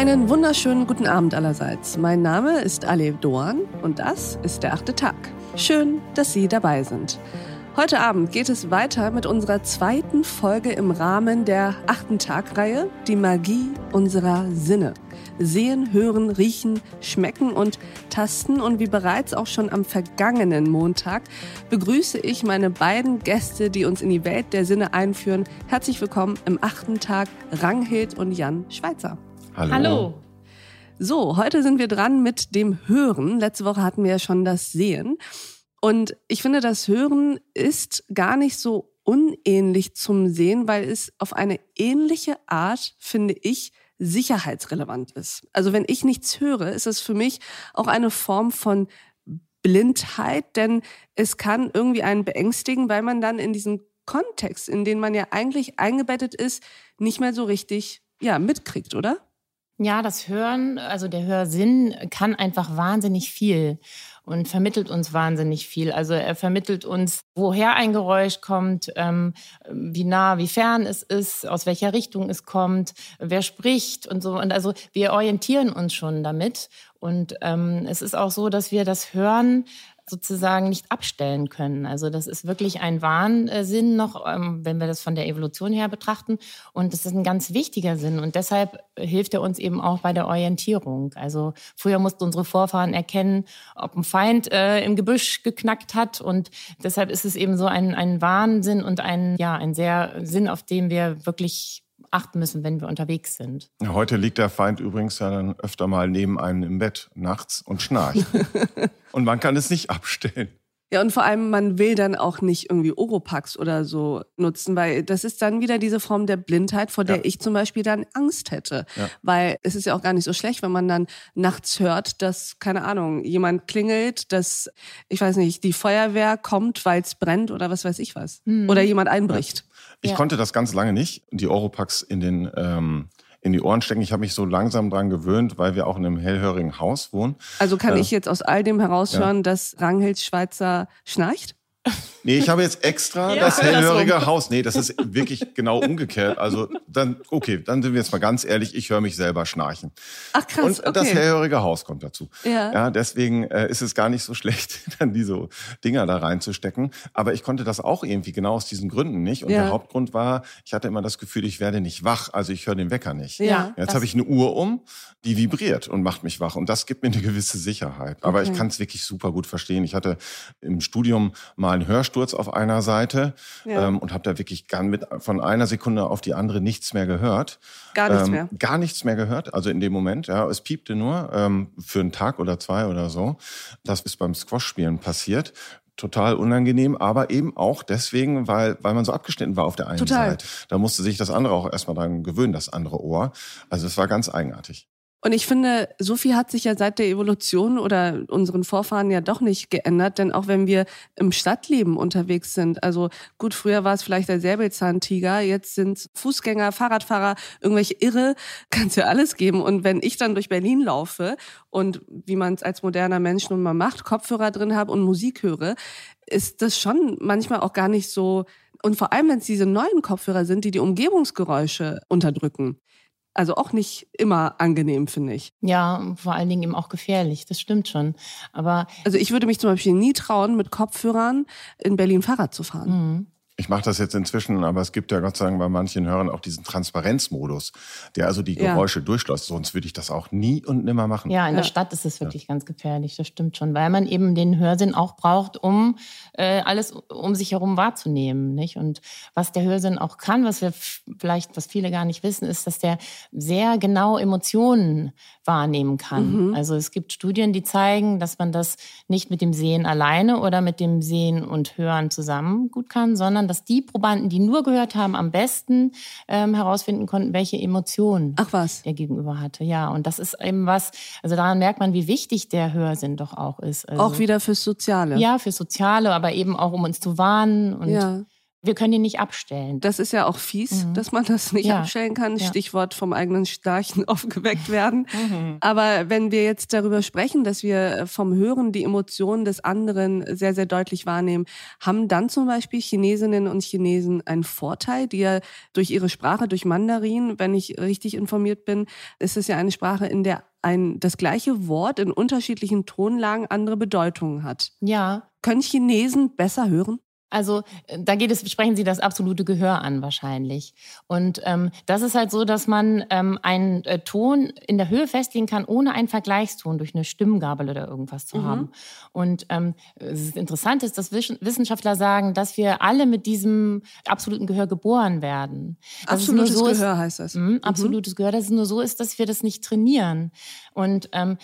Einen wunderschönen guten Abend allerseits. Mein Name ist Alev Doan und das ist der achte Tag. Schön, dass Sie dabei sind. Heute Abend geht es weiter mit unserer zweiten Folge im Rahmen der achten Tagreihe, die Magie unserer Sinne. Sehen, hören, riechen, schmecken und tasten. Und wie bereits auch schon am vergangenen Montag begrüße ich meine beiden Gäste, die uns in die Welt der Sinne einführen. Herzlich willkommen im achten Tag Ranghild und Jan Schweizer. Hallo. Hallo. So, heute sind wir dran mit dem Hören. Letzte Woche hatten wir ja schon das Sehen. Und ich finde, das Hören ist gar nicht so unähnlich zum Sehen, weil es auf eine ähnliche Art, finde ich, sicherheitsrelevant ist. Also wenn ich nichts höre, ist es für mich auch eine Form von Blindheit, denn es kann irgendwie einen beängstigen, weil man dann in diesem Kontext, in den man ja eigentlich eingebettet ist, nicht mehr so richtig ja, mitkriegt, oder? Ja, das Hören, also der Hörsinn kann einfach wahnsinnig viel und vermittelt uns wahnsinnig viel. Also er vermittelt uns, woher ein Geräusch kommt, ähm, wie nah, wie fern es ist, aus welcher Richtung es kommt, wer spricht und so. Und also wir orientieren uns schon damit. Und ähm, es ist auch so, dass wir das Hören sozusagen nicht abstellen können. Also das ist wirklich ein Wahnsinn noch, ähm, wenn wir das von der Evolution her betrachten. Und das ist ein ganz wichtiger Sinn. Und deshalb hilft er uns eben auch bei der Orientierung. Also früher mussten unsere Vorfahren erkennen, ob ein Feind äh, im Gebüsch geknackt hat. Und deshalb ist es eben so ein, ein Wahnsinn und ein, ja, ein sehr Sinn, auf den wir wirklich achten müssen, wenn wir unterwegs sind. Heute liegt der Feind übrigens ja dann öfter mal neben einem im Bett nachts und schnarcht. und man kann es nicht abstellen. Ja, und vor allem, man will dann auch nicht irgendwie Oropax oder so nutzen, weil das ist dann wieder diese Form der Blindheit, vor der ja. ich zum Beispiel dann Angst hätte. Ja. Weil es ist ja auch gar nicht so schlecht, wenn man dann nachts hört, dass, keine Ahnung, jemand klingelt, dass, ich weiß nicht, die Feuerwehr kommt, weil es brennt oder was weiß ich was. Mhm. Oder jemand einbricht. Ich ja. konnte das ganz lange nicht, die Oropax in den ähm, in die Ohren stecken. Ich habe mich so langsam dran gewöhnt, weil wir auch in einem hellhörigen Haus wohnen. Also kann äh, ich jetzt aus all dem heraushören, ja. dass Ranghild Schweizer schnarcht? Nee, ich habe jetzt extra ja, das hellhörige Haus. Nee, das ist wirklich genau umgekehrt. Also dann, okay, dann sind wir jetzt mal ganz ehrlich, ich höre mich selber schnarchen. Ach krass, Und okay. das hellhörige Haus kommt dazu. Ja. ja deswegen äh, ist es gar nicht so schlecht, dann diese Dinger da reinzustecken. Aber ich konnte das auch irgendwie genau aus diesen Gründen nicht. Und ja. der Hauptgrund war, ich hatte immer das Gefühl, ich werde nicht wach. Also ich höre den Wecker nicht. Ja. Jetzt habe ich eine Uhr um, die vibriert und macht mich wach. Und das gibt mir eine gewisse Sicherheit. Aber okay. ich kann es wirklich super gut verstehen. Ich hatte im Studium mal einen Hörstuhl Hörsturz auf einer Seite ja. ähm, und habe da wirklich mit, von einer Sekunde auf die andere nichts mehr gehört. Gar nichts ähm, mehr. Gar nichts mehr gehört, also in dem Moment. Ja, es piepte nur ähm, für einen Tag oder zwei oder so. Das ist beim Squash-Spielen passiert total unangenehm, aber eben auch deswegen, weil, weil man so abgeschnitten war auf der einen total. Seite. Da musste sich das andere auch erstmal dran gewöhnen, das andere Ohr. Also es war ganz eigenartig. Und ich finde, so viel hat sich ja seit der Evolution oder unseren Vorfahren ja doch nicht geändert, denn auch wenn wir im Stadtleben unterwegs sind, also gut, früher war es vielleicht der Säbelzahntiger, jetzt sind Fußgänger, Fahrradfahrer, irgendwelche Irre, kann es ja alles geben. Und wenn ich dann durch Berlin laufe und wie man es als moderner Mensch nun mal macht, Kopfhörer drin habe und Musik höre, ist das schon manchmal auch gar nicht so und vor allem, wenn es diese neuen Kopfhörer sind, die die Umgebungsgeräusche unterdrücken. Also auch nicht immer angenehm, finde ich. Ja, vor allen Dingen eben auch gefährlich, das stimmt schon. Aber also ich würde mich zum Beispiel nie trauen, mit Kopfhörern in Berlin Fahrrad zu fahren. Mhm. Ich mache das jetzt inzwischen, aber es gibt ja Gott sei Dank bei manchen Hörern auch diesen Transparenzmodus, der also die Geräusche ja. durchschloss. Sonst würde ich das auch nie und nimmer machen. Ja, in der Stadt ist es wirklich ja. ganz gefährlich, das stimmt schon, weil man eben den Hörsinn auch braucht, um äh, alles um sich herum wahrzunehmen. Nicht? Und was der Hörsinn auch kann, was wir vielleicht, was viele gar nicht wissen, ist, dass der sehr genau Emotionen wahrnehmen kann. Mhm. Also es gibt Studien, die zeigen, dass man das nicht mit dem Sehen alleine oder mit dem Sehen und Hören zusammen gut kann, sondern dass die Probanden, die nur gehört haben, am besten ähm, herausfinden konnten, welche Emotionen Ach was. der Gegenüber hatte. Ja, und das ist eben was, also daran merkt man, wie wichtig der Hörsinn doch auch ist. Also, auch wieder fürs Soziale. Ja, fürs Soziale, aber eben auch, um uns zu warnen und ja. Wir können ihn nicht abstellen. Das ist ja auch fies, mhm. dass man das nicht ja. abstellen kann. Ja. Stichwort vom eigenen Starchen aufgeweckt werden. Mhm. Aber wenn wir jetzt darüber sprechen, dass wir vom Hören die Emotionen des anderen sehr, sehr deutlich wahrnehmen, haben dann zum Beispiel Chinesinnen und Chinesen einen Vorteil, die ja durch ihre Sprache, durch Mandarin, wenn ich richtig informiert bin, ist es ja eine Sprache, in der ein, das gleiche Wort in unterschiedlichen Tonlagen andere Bedeutungen hat. Ja. Können Chinesen besser hören? Also äh, da geht es, sprechen Sie das absolute Gehör an wahrscheinlich. Und ähm, das ist halt so, dass man ähm, einen äh, Ton in der Höhe festlegen kann, ohne einen Vergleichston durch eine Stimmgabel oder irgendwas zu mhm. haben. Und ähm, es ist interessant ist, dass Wissenschaftler sagen, dass wir alle mit diesem absoluten Gehör geboren werden. Dass absolutes so Gehör ist, heißt das. Mh, mhm. absolutes Gehör, dass es nur so ist, dass wir das nicht trainieren. Und ähm,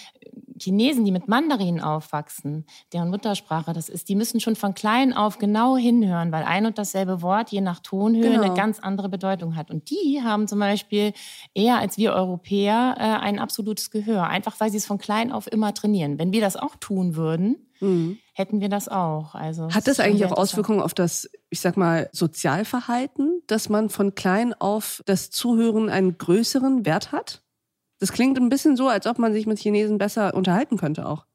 Chinesen, die mit Mandarin aufwachsen, deren Muttersprache das ist, die müssen schon von klein auf genau hinhören, weil ein und dasselbe Wort je nach Tonhöhe genau. eine ganz andere Bedeutung hat. Und die haben zum Beispiel eher als wir Europäer äh, ein absolutes Gehör, einfach weil sie es von klein auf immer trainieren. Wenn wir das auch tun würden, mhm. hätten wir das auch. Also hat das eigentlich auch Auswirkungen auf das, ich sag mal, Sozialverhalten, dass man von klein auf das Zuhören einen größeren Wert hat? Das klingt ein bisschen so, als ob man sich mit Chinesen besser unterhalten könnte auch.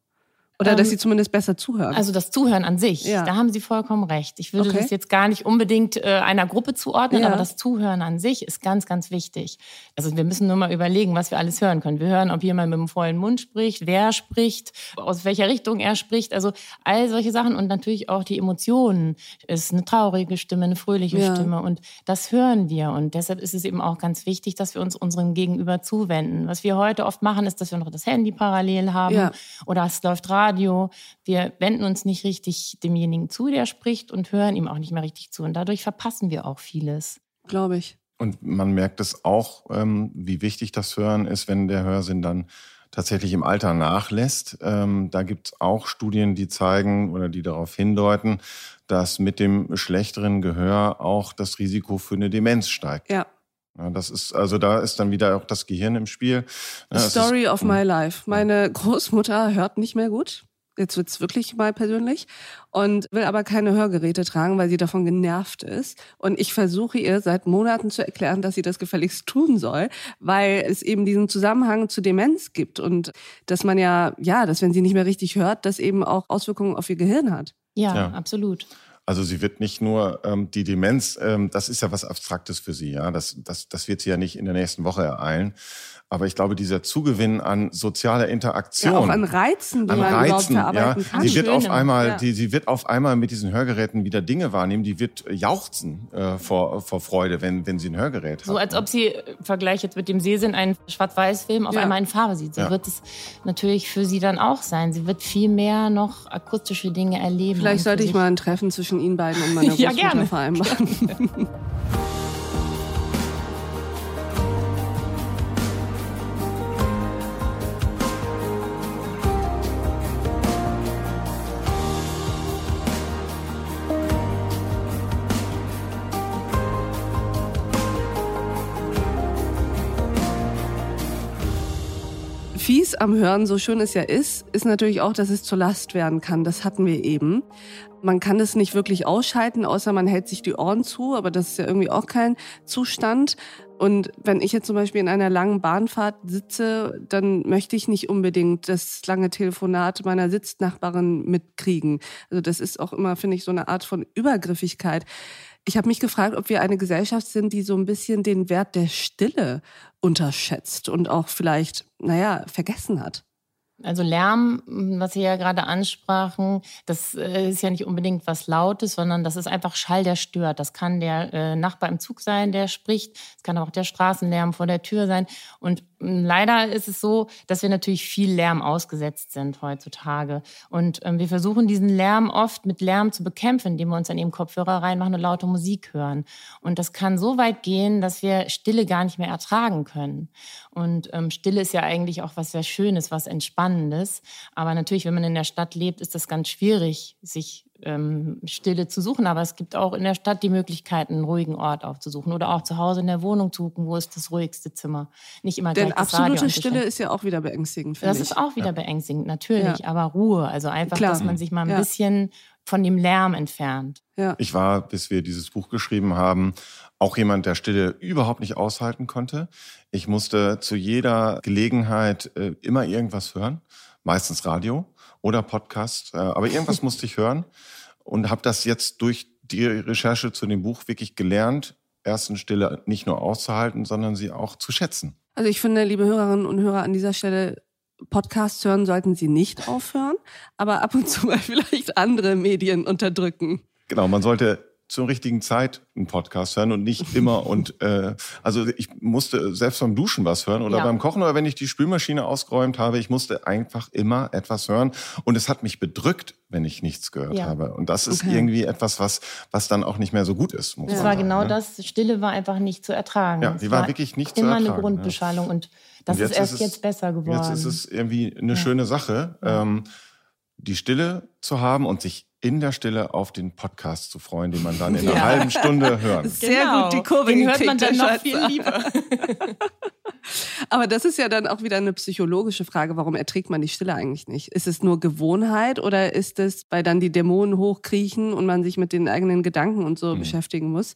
Oder dass ähm, sie zumindest besser zuhören. Also das Zuhören an sich, ja. da haben Sie vollkommen recht. Ich würde okay. das jetzt gar nicht unbedingt äh, einer Gruppe zuordnen, ja. aber das Zuhören an sich ist ganz, ganz wichtig. Also wir müssen nur mal überlegen, was wir alles hören können. Wir hören, ob jemand mit einem vollen Mund spricht, wer spricht, aus welcher Richtung er spricht. Also all solche Sachen und natürlich auch die Emotionen. Ist eine traurige Stimme, eine fröhliche ja. Stimme und das hören wir. Und deshalb ist es eben auch ganz wichtig, dass wir uns unserem Gegenüber zuwenden. Was wir heute oft machen, ist, dass wir noch das Handy parallel haben oder es läuft Radio Radio. Wir wenden uns nicht richtig demjenigen zu, der spricht und hören ihm auch nicht mehr richtig zu. Und dadurch verpassen wir auch vieles. Glaube ich. Und man merkt es auch, ähm, wie wichtig das Hören ist, wenn der Hörsinn dann tatsächlich im Alter nachlässt. Ähm, da gibt es auch Studien, die zeigen oder die darauf hindeuten, dass mit dem schlechteren Gehör auch das Risiko für eine Demenz steigt. Ja. Ja, das ist, also da ist dann wieder auch das Gehirn im Spiel. Ja, Story ist, of my life. Meine Großmutter hört nicht mehr gut. Jetzt wird's wirklich mal persönlich und will aber keine Hörgeräte tragen, weil sie davon genervt ist. Und ich versuche ihr seit Monaten zu erklären, dass sie das gefälligst tun soll, weil es eben diesen Zusammenhang zu Demenz gibt und dass man ja, ja, dass wenn sie nicht mehr richtig hört, das eben auch Auswirkungen auf ihr Gehirn hat. Ja, ja. absolut. Also sie wird nicht nur ähm, die Demenz, ähm, das ist ja was Abstraktes für sie, ja. Das, das, das wird sie ja nicht in der nächsten Woche ereilen. Aber ich glaube, dieser Zugewinn an sozialer Interaktion, ja, auch an Reizen, die an man Reizen, verarbeiten ja, kann. Sie wird auf einmal, ja. die, sie wird auf einmal mit diesen Hörgeräten wieder Dinge wahrnehmen. Die wird jauchzen äh, vor, vor Freude, wenn, wenn sie ein Hörgerät hat. So als ob sie im äh, Vergleich jetzt mit dem Sehsinn einen Schwarz-Weiß-Film auf ja. einmal in Farbe sieht. So wird es natürlich für sie dann auch sein. Sie wird viel mehr noch akustische Dinge erleben. Vielleicht sollte ich mal ein Treffen zwischen Ihnen beiden und meiner Großmutter ja, gerne. vereinbaren. fies am Hören, so schön es ja ist, ist natürlich auch, dass es zur Last werden kann. Das hatten wir eben. Man kann es nicht wirklich ausschalten, außer man hält sich die Ohren zu, aber das ist ja irgendwie auch kein Zustand. Und wenn ich jetzt zum Beispiel in einer langen Bahnfahrt sitze, dann möchte ich nicht unbedingt das lange Telefonat meiner Sitznachbarin mitkriegen. Also das ist auch immer, finde ich, so eine Art von Übergriffigkeit. Ich habe mich gefragt, ob wir eine Gesellschaft sind, die so ein bisschen den Wert der Stille unterschätzt und auch vielleicht, naja, vergessen hat. Also Lärm, was Sie ja gerade ansprachen, das äh, ist ja nicht unbedingt was Lautes, sondern das ist einfach Schall, der stört. Das kann der äh, Nachbar im Zug sein, der spricht. Es kann auch der Straßenlärm vor der Tür sein. Und leider ist es so, dass wir natürlich viel Lärm ausgesetzt sind heutzutage. Und ähm, wir versuchen diesen Lärm oft mit Lärm zu bekämpfen, indem wir uns dann eben Kopfhörer reinmachen und laute Musik hören. Und das kann so weit gehen, dass wir Stille gar nicht mehr ertragen können. Und ähm, Stille ist ja eigentlich auch was sehr Schönes, was Entspannendes. Aber natürlich, wenn man in der Stadt lebt, ist das ganz schwierig, sich ähm, Stille zu suchen. Aber es gibt auch in der Stadt die Möglichkeit, einen ruhigen Ort aufzusuchen oder auch zu Hause in der Wohnung zu gucken, wo ist das ruhigste Zimmer. Nicht immer Denn gleich das absolute Radio Stille ist ja auch wieder beängstigend. Das ich. ist auch wieder beängstigend, natürlich. Ja. Aber Ruhe, also einfach, Klar. dass man sich mal ein Ja. bisschen von dem Lärm entfernt. Ja. Ich war, bis wir dieses Buch geschrieben haben, auch jemand, der Stille überhaupt nicht aushalten konnte. Ich musste zu jeder Gelegenheit äh, immer irgendwas hören, meistens Radio oder Podcast, äh, aber irgendwas musste ich hören und habe das jetzt durch die Recherche zu dem Buch wirklich gelernt, erstens Stille nicht nur auszuhalten, sondern sie auch zu schätzen. Also ich finde, liebe Hörerinnen und Hörer, an dieser Stelle Podcasts hören sollten Sie nicht aufhören, aber ab und zu mal vielleicht andere Medien unterdrücken. Genau, man sollte zur richtigen Zeit einen Podcast hören und nicht immer und äh, also ich musste selbst beim Duschen was hören oder Ja. beim Kochen oder wenn ich die Spülmaschine ausgeräumt habe, ich musste einfach immer etwas hören und es hat mich bedrückt, wenn ich nichts gehört Ja. habe und das ist Okay. irgendwie etwas, was was dann auch nicht mehr so gut ist. Muss Das war sagen, genau ne? das. Stille war einfach nicht zu ertragen. Ja, Es die war wirklich nicht zu immer ertragen, eine Grundbeschallung und das Und ist erst jetzt besser geworden. Jetzt ist es irgendwie eine schöne Sache, ähm, die Stille zu haben und sich in der Stille auf den Podcast zu freuen, den man dann in einer Ja. halben Stunde hören. Sehr gut die Kurve Genau. Den hört man dann noch viel lieber. Aber das ist ja dann auch wieder eine psychologische Frage. Warum erträgt man die Stille eigentlich nicht? Ist es nur Gewohnheit oder ist es, weil dann die Dämonen hochkriechen und man sich mit den eigenen Gedanken und so Mhm. beschäftigen muss?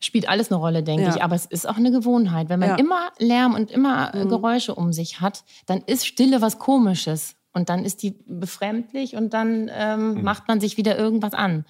Spielt alles eine Rolle, denke Ja. ich. Aber es ist auch eine Gewohnheit. Wenn man Ja. immer Lärm und immer äh, Mhm. Geräusche um sich hat, dann ist Stille was Komisches. Und dann ist die befremdlich und dann ähm, Mhm. macht man sich wieder irgendwas an.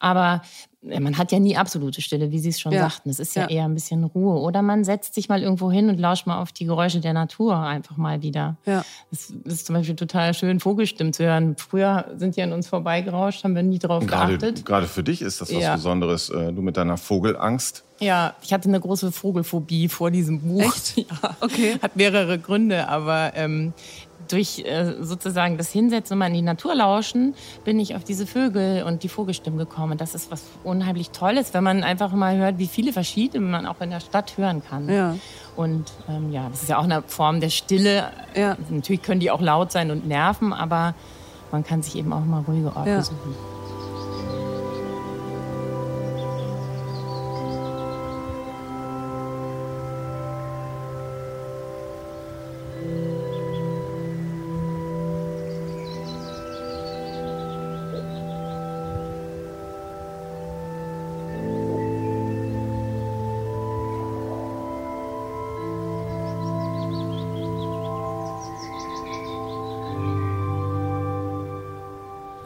Aber äh, man hat ja nie absolute Stille, wie Sie es schon Ja. sagten. Es ist ja, Ja. eher ein bisschen Ruhe. Oder man setzt sich mal irgendwo hin und lauscht mal auf die Geräusche der Natur einfach mal wieder. Ja. Es ist zum Beispiel total schön, Vogelstimmen zu hören. Früher sind die an uns vorbeigerauscht, haben wir nie drauf gerade, geachtet. gerade für dich ist das was Ja. Besonderes, äh, du mit deiner Vogelangst. Ja, ich hatte eine große Vogelphobie vor diesem Buch. Echt? Ja. Okay. Hat mehrere Gründe, aber ähm, durch äh, sozusagen das Hinsetzen und mal in die Natur lauschen, bin ich auf diese Vögel und die Vogelstimmen gekommen. Das ist was unheimlich Tolles, wenn man einfach mal hört, wie viele verschiedene man auch in der Stadt hören kann. Ja. Und ähm, ja, das ist ja auch eine Form der Stille. Ja. Natürlich können die auch laut sein und nerven, aber man kann sich eben auch mal ruhige Orte Ja. suchen.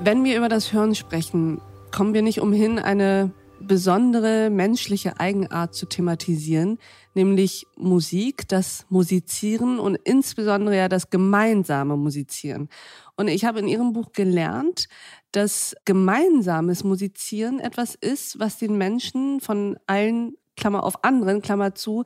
Wenn wir über das Hören sprechen, kommen wir nicht umhin, eine besondere menschliche Eigenart zu thematisieren, nämlich Musik, das Musizieren und insbesondere ja das gemeinsame Musizieren. Und ich habe in Ihrem Buch gelernt, dass gemeinsames Musizieren etwas ist, was den Menschen von allen, Klammer auf anderen, Klammer zu,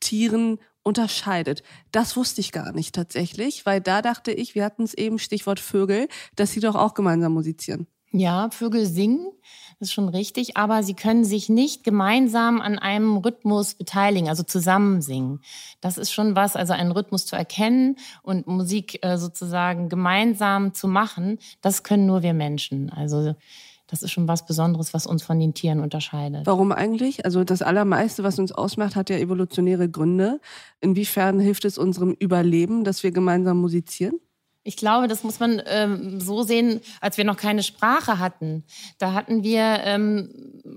Tieren unterscheidet. Das wusste ich gar nicht tatsächlich, weil da dachte ich, wir hatten es eben, Stichwort Vögel, dass sie doch auch gemeinsam musizieren. Ja, Vögel singen, das ist schon richtig, aber sie können sich nicht gemeinsam an einem Rhythmus beteiligen, also zusammen singen. Das ist schon was, also einen Rhythmus zu erkennen und Musik äh, sozusagen gemeinsam zu machen, das können nur wir Menschen. Also das ist schon was Besonderes, was uns von den Tieren unterscheidet. Warum eigentlich? Also das Allermeiste, was uns ausmacht, hat ja evolutionäre Gründe. Inwiefern hilft es unserem Überleben, dass wir gemeinsam musizieren? Ich glaube, das muss man ähm, so sehen, als wir noch keine Sprache hatten. Da hatten wir, ähm,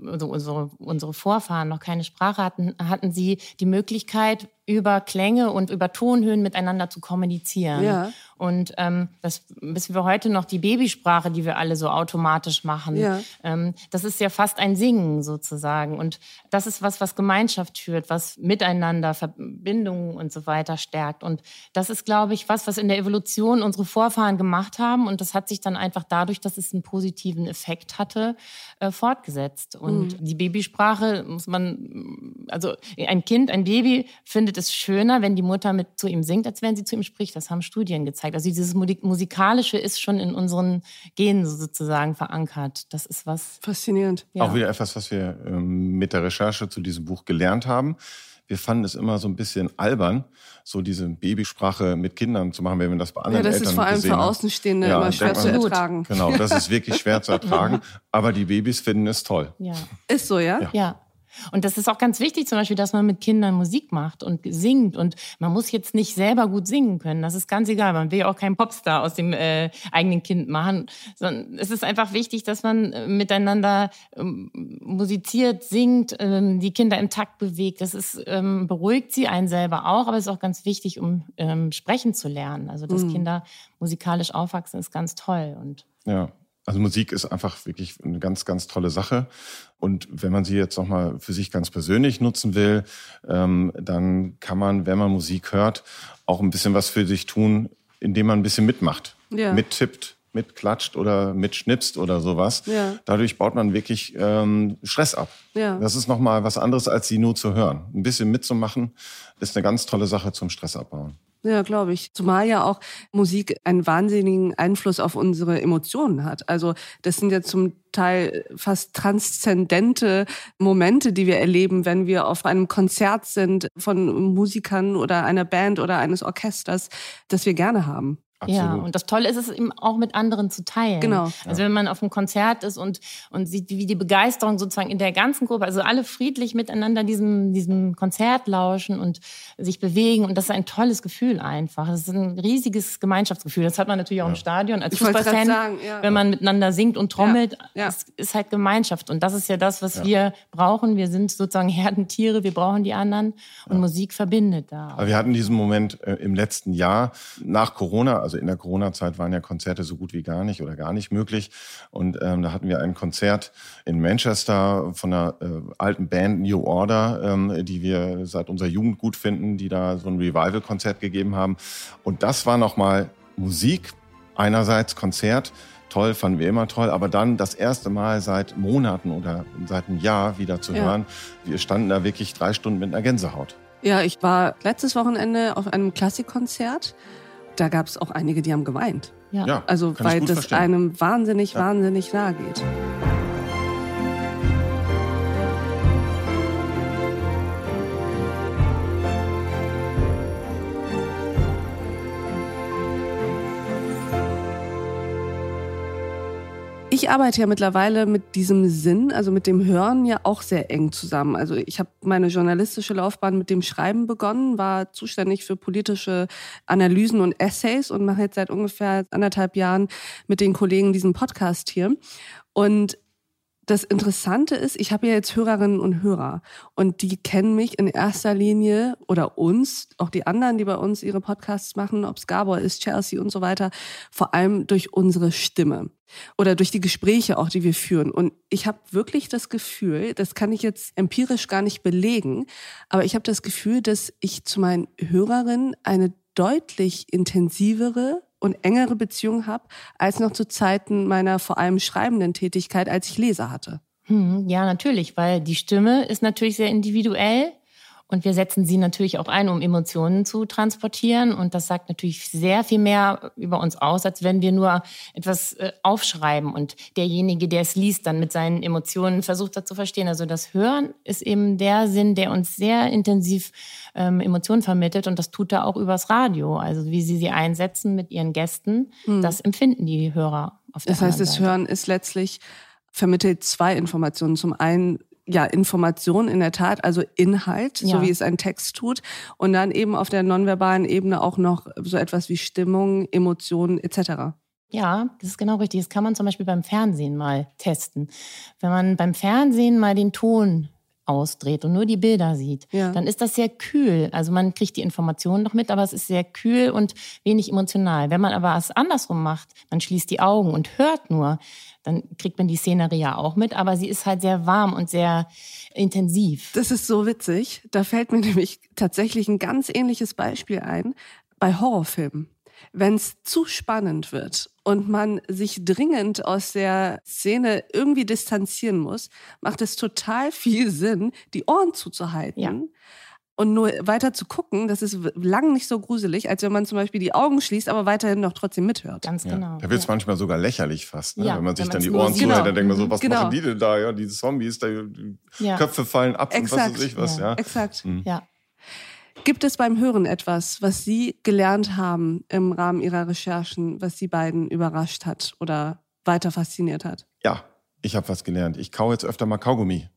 also unsere, unsere Vorfahren noch keine Sprache hatten, hatten sie die Möglichkeit, über Klänge und über Tonhöhen miteinander zu kommunizieren. Ja. Und ähm, das wissen wir heute noch, die Babysprache, die wir alle so automatisch machen, Ja. ähm, das ist ja fast ein Singen sozusagen. Und das ist was, was Gemeinschaft führt, was Miteinander, Verbindungen und so weiter stärkt. Und das ist, glaube ich, was, was in der Evolution unsere Vorfahren gemacht haben. Und das hat sich dann einfach dadurch, dass es einen positiven Effekt hatte, äh, fortgesetzt. Und die Babysprache muss man, also ein Kind, ein Baby findet findet es schöner, wenn die Mutter mit zu ihm singt, als wenn sie zu ihm spricht. Das haben Studien gezeigt. Also dieses Musikalische ist schon in unseren Genen sozusagen verankert. Das ist was. Faszinierend. Ja. Auch wieder etwas, was wir ähm, mit der Recherche zu diesem Buch gelernt haben wir fanden es immer so ein bisschen albern, so diese Babysprache mit Kindern zu machen, wenn wir das bei anderen Eltern Ja, das ist vor allem für Außenstehende ja, immer schwer zu ertragen. Genau, das ist wirklich schwer zu ertragen. Aber die Babys finden es toll. Ja. Ist so, ja? Ja. ja. Und das ist auch ganz wichtig, zum Beispiel, dass man mit Kindern Musik macht und singt. Und man muss jetzt nicht selber gut singen können. Das ist ganz egal. Man will ja auch keinen Popstar aus dem äh, eigenen Kind machen. Sondern es ist einfach wichtig, dass man äh, miteinander ähm, musiziert, singt, ähm, die Kinder im Takt bewegt. Das ist, ähm, beruhigt sie einen selber auch, aber es ist auch ganz wichtig, um ähm, sprechen zu lernen. Also, dass mhm. Kinder musikalisch aufwachsen, ist ganz toll. Und ja, also Musik ist einfach wirklich eine ganz, ganz tolle Sache. Und wenn man sie jetzt nochmal für sich ganz persönlich nutzen will, ähm, dann kann man, wenn man Musik hört, auch ein bisschen was für sich tun, indem man ein bisschen mitmacht, ja. mittippt, mitklatscht oder mitschnipst oder sowas. Ja. Dadurch baut man wirklich ähm, Stress ab. Ja. Das ist nochmal was anderes, als sie nur zu hören. Ein bisschen mitzumachen, ist eine ganz tolle Sache zum Stressabbauen. Ja, glaube ich. Zumal ja auch Musik einen wahnsinnigen Einfluss auf unsere Emotionen hat. Also das sind ja zum Teil fast transzendente Momente, die wir erleben, wenn wir auf einem Konzert sind von Musikern oder einer Band oder eines Orchesters, das wir gerne haben. Absolut. Ja, und das Tolle ist es eben auch mit anderen zu teilen. Genau. Also wenn man auf einem Konzert ist und, und sieht, wie die Begeisterung sozusagen in der ganzen Gruppe, also alle friedlich miteinander diesem, diesem Konzert lauschen und sich bewegen. Und das ist ein tolles Gefühl einfach. Das ist ein riesiges Gemeinschaftsgefühl. Das hat man natürlich auch ja. im Stadion als Fußballfan, ja. wenn man miteinander singt und trommelt. Ja. Es ist halt Gemeinschaft. Und das ist ja das, was wir brauchen. Wir sind sozusagen Herdentiere, wir brauchen die anderen. Und Musik verbindet da. Aber wir hatten diesen Moment äh, im letzten Jahr nach Corona, also also in der Corona-Zeit waren ja Konzerte so gut wie gar nicht oder gar nicht möglich. Und ähm, da hatten wir ein Konzert in Manchester von einer äh, alten Band New Order, ähm, die wir seit unserer Jugend gut finden, die da so ein Revival-Konzert gegeben haben. Und das war nochmal Musik, einerseits Konzert, toll, fanden wir immer toll, aber dann das erste Mal seit Monaten oder seit einem Jahr wieder zu ja. hören. Wir standen da wirklich drei Stunden mit einer Gänsehaut. Ja, ich war letztes Wochenende auf einem Klassikkonzert da gab es auch einige, die haben geweint. Ja. ja also weil das verstehen. einem wahnsinnig, ja. wahnsinnig nahe geht. Ich arbeite ja mittlerweile mit diesem Sinn, also mit dem Hören ja auch sehr eng zusammen. Also ich habe meine journalistische Laufbahn mit dem Schreiben begonnen, war zuständig für politische Analysen und Essays und mache jetzt seit ungefähr anderthalb Jahren mit den Kollegen diesen Podcast hier. Und das Interessante ist, ich habe ja jetzt Hörerinnen und Hörer und die kennen mich in erster Linie oder uns, auch die anderen, die bei uns ihre Podcasts machen, ob es Gabor ist, Chelsea und so weiter, vor allem durch unsere Stimme oder durch die Gespräche auch, die wir führen. Und ich habe wirklich das Gefühl, das kann ich jetzt empirisch gar nicht belegen, aber ich habe das Gefühl, dass ich zu meinen Hörerinnen eine deutlich intensivere und engere Beziehung habe, als noch zu Zeiten meiner vor allem schreibenden Tätigkeit, als ich Leser hatte. Hm, ja, natürlich, weil die Stimme ist natürlich sehr individuell und wir setzen sie natürlich auch ein, um Emotionen zu transportieren. Und das sagt natürlich sehr viel mehr über uns aus, als wenn wir nur etwas äh, aufschreiben und derjenige, der es liest, dann mit seinen Emotionen versucht hat zu verstehen. Also das Hören ist eben der Sinn, der uns sehr intensiv ähm, Emotionen vermittelt. Und das tut er auch übers Radio. Also wie sie sie einsetzen mit ihren Gästen, hm. das empfinden die Hörer auf der Das heißt, das Hören ist letztlich vermittelt zwei Informationen. Zum einen ja, Information in der Tat, also Inhalt, ja. so wie es ein Text tut. Und dann eben auf der nonverbalen Ebene auch noch so etwas wie Stimmung, Emotionen etc. Ja, das ist genau richtig. Das kann man zum Beispiel beim Fernsehen mal testen. Wenn man beim Fernsehen mal den Ton ausdreht und nur die Bilder sieht, ja. dann ist das sehr kühl. Also man kriegt die Informationen noch mit, aber es ist sehr kühl und wenig emotional. Wenn man aber es andersrum macht, man schließt die Augen und hört nur, dann kriegt man die Szenerie ja auch mit, aber sie ist halt sehr warm und sehr intensiv. Das ist so witzig. Da fällt mir nämlich tatsächlich ein ganz ähnliches Beispiel ein bei Horrorfilmen. Wenn es zu spannend wird und man sich dringend aus der Szene irgendwie distanzieren muss, macht es total viel Sinn, die Ohren zuzuhalten. Ja Und nur weiter zu gucken, das ist lang nicht so gruselig, als wenn man zum Beispiel die Augen schließt, aber weiterhin noch trotzdem mithört. Ganz genau. Ja. Da wird es ja. manchmal sogar lächerlich fast, ne? Ja, wenn man sich wenn dann die Ohren zuhält, sieht. dann denkt man so, Mhm. was Genau. machen die denn da? Ja, diese Zombies, da, die Ja. Köpfe fallen ab und was Exakt. weiß ich was, Ja. ja. Exakt. Mhm. Ja. Gibt es beim Hören etwas, was Sie gelernt haben im Rahmen Ihrer Recherchen, was Sie beiden überrascht hat oder weiter fasziniert hat? Ja, ich habe was gelernt. Ich kau jetzt öfter mal Kaugummi,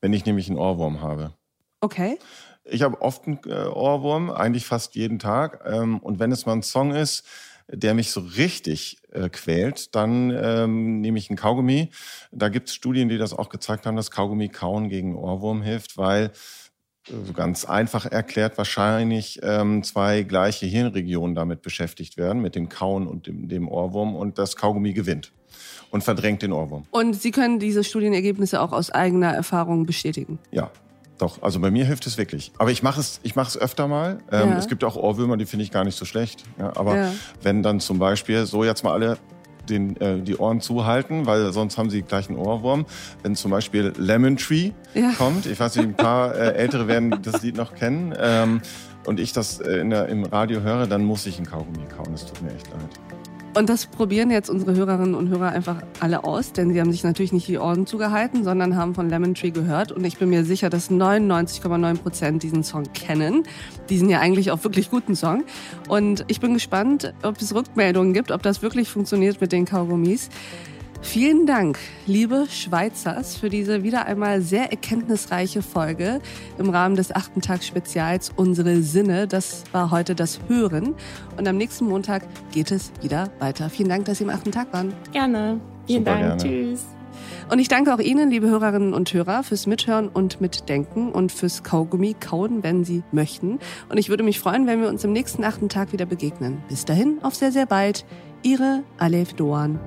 wenn ich nämlich einen Ohrwurm habe. Okay. Ich habe oft einen äh, Ohrwurm, eigentlich fast jeden Tag. Ähm, und wenn es mal ein Song ist, der mich so richtig äh, quält, dann ähm, nehme ich einen Kaugummi. Da gibt es Studien, die das auch gezeigt haben, dass Kaugummi kauen gegen Ohrwurm hilft, weil so ganz einfach erklärt wahrscheinlich ähm, zwei gleiche Hirnregionen damit beschäftigt werden, mit dem Kauen und dem, dem Ohrwurm und das Kaugummi gewinnt und verdrängt den Ohrwurm. Und Sie können diese Studienergebnisse auch aus eigener Erfahrung bestätigen. Ja, doch. Also bei mir hilft es wirklich. Aber ich mache es, ich mache es öfter mal. Ähm, Ja. Es gibt auch Ohrwürmer, die finde ich gar nicht so schlecht. Ja, aber Ja. wenn dann zum Beispiel so jetzt mal alle den, äh, die Ohren zuhalten, weil sonst haben sie gleich einen Ohrwurm. Wenn zum Beispiel Lemon Tree Ja. kommt, ich weiß nicht, ein paar äh, Ältere werden das Lied noch kennen, ähm, und ich das äh, in der, im Radio höre, dann muss ich einen Kaugummi kauen. Das tut mir echt leid. Und das probieren jetzt unsere Hörerinnen und Hörer einfach alle aus, denn sie haben sich natürlich nicht die Ohren zugehalten, sondern haben von Lemon Tree gehört. Und ich bin mir sicher, dass 99,9 Prozent diesen Song kennen. Diesen ja eigentlich auch wirklich guten Song. Und ich bin gespannt, ob es Rückmeldungen gibt, ob das wirklich funktioniert mit den Kaugummis. Vielen Dank, liebe Schweizers, für diese wieder einmal sehr erkenntnisreiche Folge im Rahmen des achten Tags-Spezials Unsere Sinne. Das war heute das Hören. Und am nächsten Montag geht es wieder weiter. Vielen Dank, dass Sie im achten Tag waren. Gerne. Vielen Super Dank. gerne. Tschüss. Und ich danke auch Ihnen, liebe Hörerinnen und Hörer, fürs Mithören und Mitdenken und fürs Kaugummi kauen, wenn Sie möchten. Und ich würde mich freuen, wenn wir uns im nächsten achten Tag wieder begegnen. Bis dahin, auf sehr, sehr bald. Ihre Alef Doan.